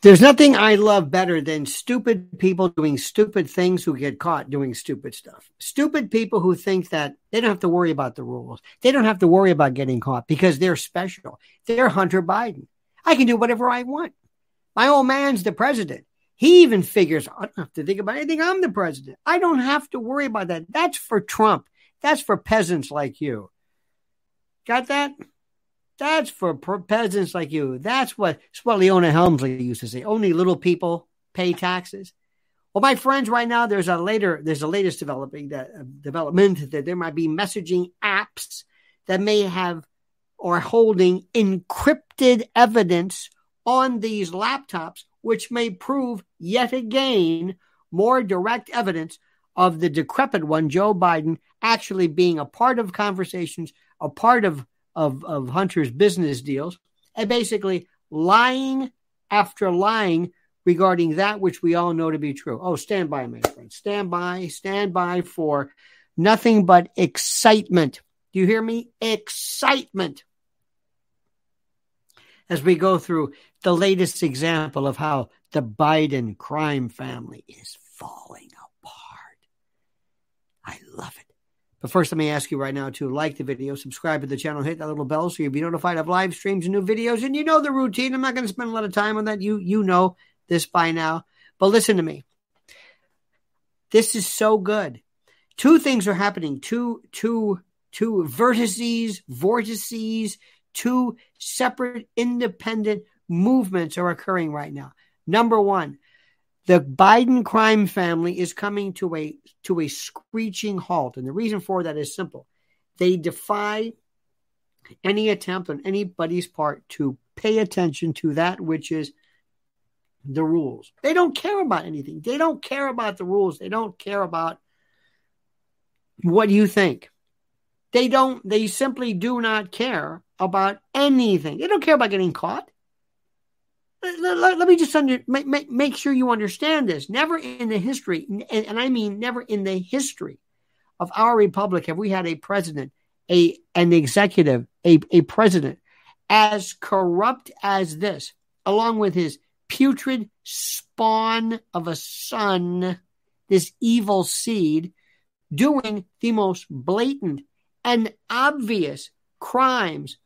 There's nothing I love better than stupid people doing stupid things who get caught doing stupid stuff. Stupid people who think that they don't have to worry about the rules. They don't have to worry about getting caught because they're special. They're Hunter Biden. I can do whatever I want. My old man's the president. He even figures, I don't have to think about anything. I'm the president. I don't have to worry about that. That's for Trump. That's for peasants like you. Got that? That's for peasants like you. That's what, that's what Leona Helmsley used to say. Only little people pay taxes. Well, my friends, right now there's a later there's a latest developing that uh, development that there might be messaging apps that may have or holding encrypted evidence on these laptops, which may prove yet again more direct evidence of the decrepit one, Joe Biden, actually being a part of conversations, a part of of, of Hunter's business deals, and basically lying after lying regarding that which we all know to be true. Oh, stand by, my friend. Stand by, stand by for nothing but excitement. Do you hear me? Excitement. As we go through the latest example of how the Biden crime family is falling apart. I love it. But first, let me ask you right now to like the video, subscribe to the channel, hit that little bell so you'll be notified of live streams and new videos. And you know the routine. I'm not going to spend a lot of time on that. You you know this by now. But listen to me. This is so good. Two things are happening. Two two two vertices, vortices, two separate independent movements are occurring right now. Number one, the Biden crime family is coming to a to a screeching halt, and the reason for that is simple: they defy any attempt on anybody's part to pay attention to that which is the rules. They don't care about anything. They don't care about the rules. They don't care about what you think. They don't. They simply do not care about anything. They don't care about getting caught let, let, let me just under, make, make, make sure you understand this. Never in the history, and, and I mean never in the history of our republic have we had a president, a an executive, a, a president as corrupt as this, along with his putrid spawn of a son, this evil seed, doing the most blatant and obvious crimes,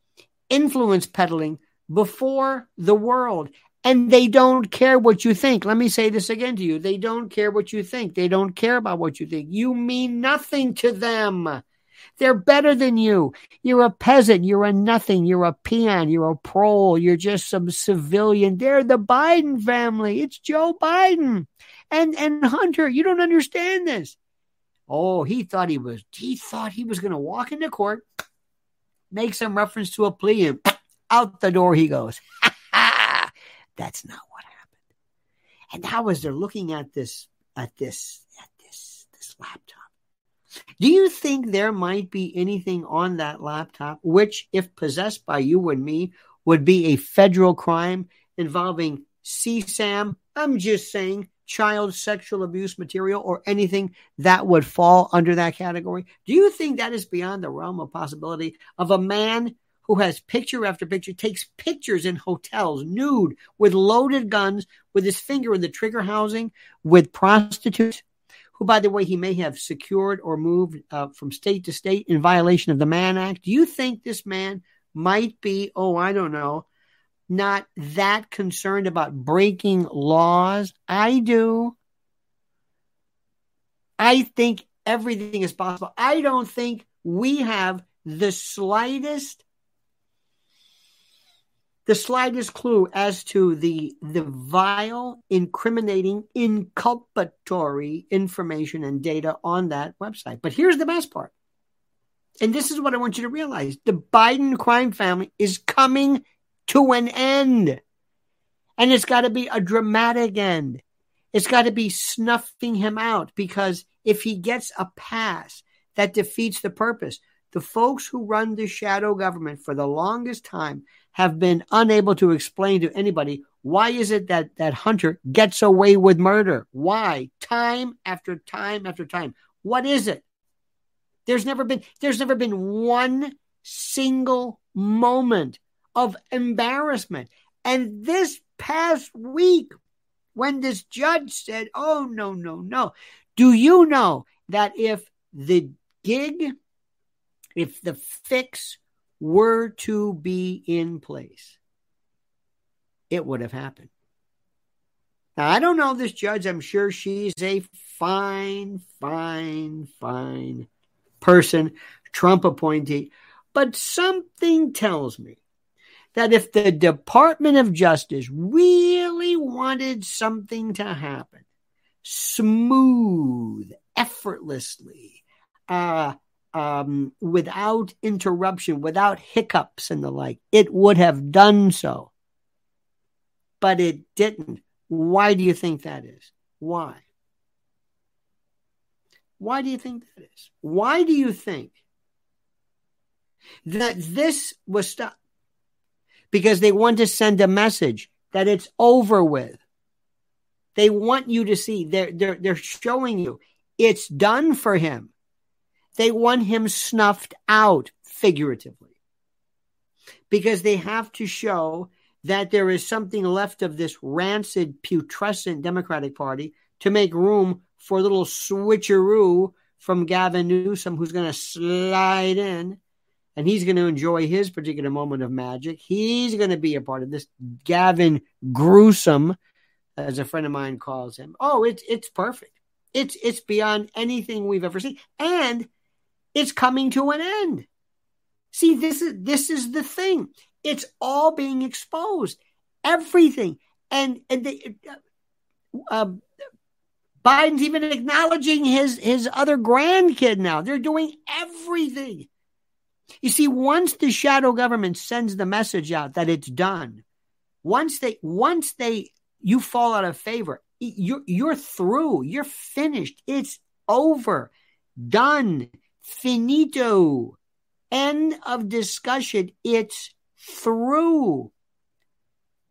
influence peddling before the world. And they don't care what you think. Let me say this again to you. They don't care what you think. They don't care about what you think. You mean nothing to them. They're better than you. You're a peasant. You're a nothing. You're a peon. You're a prole. You're just some civilian. They're the Biden family. It's Joe Biden. And and Hunter, you don't understand this. Oh, he thought he was he thought he was gonna walk into court, make some reference to a plea, and out the door he goes. That's not what happened. And now as they're looking at this, at this, at this, this laptop, do you think there might be anything on that laptop which, if possessed by you and me, would be a federal crime involving CSAM? I'm just saying child sexual abuse material or anything that would fall under that category? Do you think that is beyond the realm of possibility of a man who has picture after picture, takes pictures in hotels, nude, with loaded guns, with his finger in the trigger housing, with prostitutes, who, by the way, he may have secured or moved uh, from state to state in violation of the Mann Act. Do you think this man might be, oh, I don't know, not that concerned about breaking laws? I do. I think everything is possible. I don't think we have the slightest the slightest clue as to the the vile, incriminating, inculpatory information and data on that website. But here's the best part. And this is what I want you to realize. The Biden crime family is coming to an end. And it's got to be a dramatic end. It's got to be snuffing him out because if he gets a pass, that defeats the purpose. The folks who run the shadow government for the longest time have been unable to explain to anybody why is it that that Hunter gets away with murder? Why? Time after time after time. What is it? There's never been there's never been one single moment of embarrassment. And this past week when this judge said, oh, no, no, no. Do you know that if the gig, if the fix were to be in place, it would have happened? Now, I don't know this judge. I'm sure she's a fine, fine, fine person, Trump appointee. But something tells me that if the Department of Justice really wanted something to happen smooth, effortlessly, uh, um, without interruption, without hiccups and the like, it would have done so. But it didn't. Why do you think that is? Why? Why do you think that is? Why do you think that this was stopped? Because they want to send a message that it's over with. They want you to see, they're, they're, they're showing you it's done for him. They want him snuffed out figuratively because they have to show that there is something left of this rancid, putrescent Democratic Party to make room for a little switcheroo from Gavin Newsom, who's going to slide in and he's going to enjoy his particular moment of magic. He's going to be a part of this. Gavin Gruesome, as a friend of mine calls him. Oh, it's it's perfect. It's it's beyond anything we've ever seen, and it's coming to an end. See, this is this is the thing. It's all being exposed, everything, and and the, uh, Biden's even acknowledging his his other grandkid now. They're doing everything. You see, once the shadow government sends the message out that it's done, once they once they you fall out of favor, you're you're through, you're finished, it's over, done, finito, end of discussion. It's through.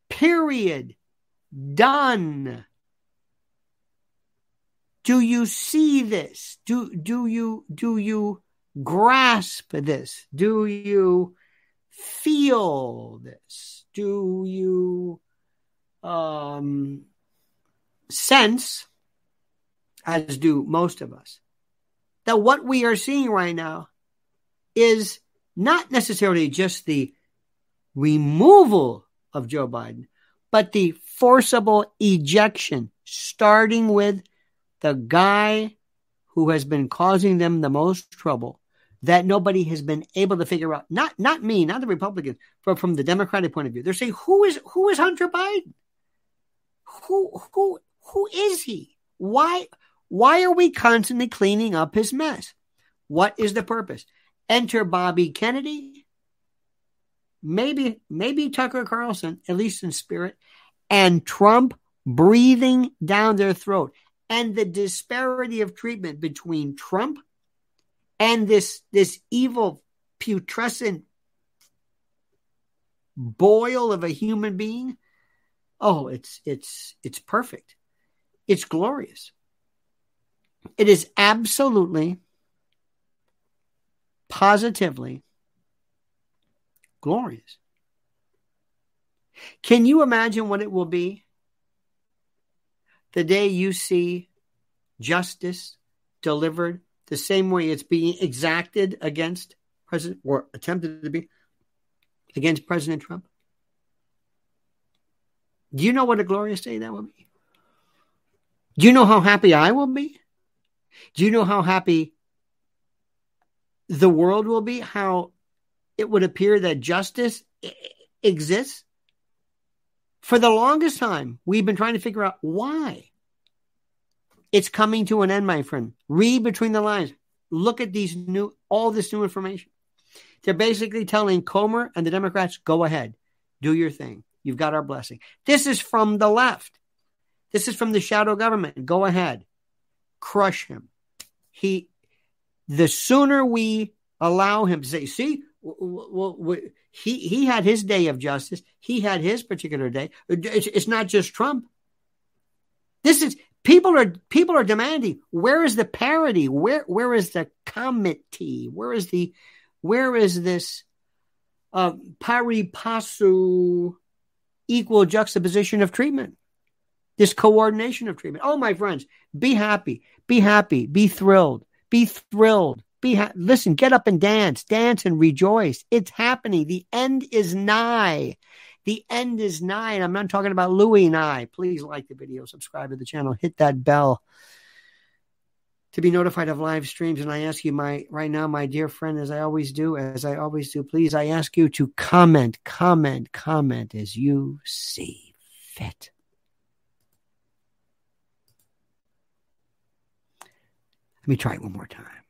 Period. Done. Do you see this? Do do you do you grasp this? Do you feel this? Do you um, sense, as do most of us, that what we are seeing right now is not necessarily just the removal of Joe Biden, but the forcible ejection, starting with the guy who has been causing them the most trouble that nobody has been able to figure out. Not not me, not the Republicans, but from the Democratic point of view. They're saying, who is who is Hunter Biden? Who who who is he? Why why are we constantly cleaning up his mess? What is the purpose? Enter Bobby Kennedy, maybe maybe Tucker Carlson, at least in spirit, and Trump breathing down their throat. And the disparity of treatment between Trump and this this evil putrescent boil of a human being oh it's it's it's perfect it's glorious it is absolutely positively glorious can you imagine what it will be the day you see justice delivered the same way it's being exacted against President or attempted to be against President Trump? Do you know what a glorious day that will be? Do you know how happy I will be? Do you know how happy the world will be? How it would appear that justice exists? For the longest time, we've been trying to figure out why. It's coming to an end, my friend. Read between the lines. Look at these new, all this new information. They're basically telling Comer and the Democrats, go ahead, do your thing. You've got our blessing. This is from the left. This is from the shadow government. Go ahead, crush him. He, the sooner we allow him to say, see, well, he he had his day of justice. He had his particular day. It's, it's not just Trump. This is People are people are demanding where is the parity? Where where is the comity? Where is the where is this uh, pari passu equal juxtaposition of treatment, this coordination of treatment. Oh, my friends, be happy, be happy, be thrilled, be thrilled. Be ha- listen, get up and dance, dance and rejoice. It's happening. The end is nigh. The end is nigh. And I'm not talking about Louis and I. Please like the video, subscribe to the channel, hit that bell to be notified of live streams. And I ask you, my right now, my dear friend, as I always do, as I always do, please, I ask you to comment, comment, comment as you see fit. Let me try it one more time.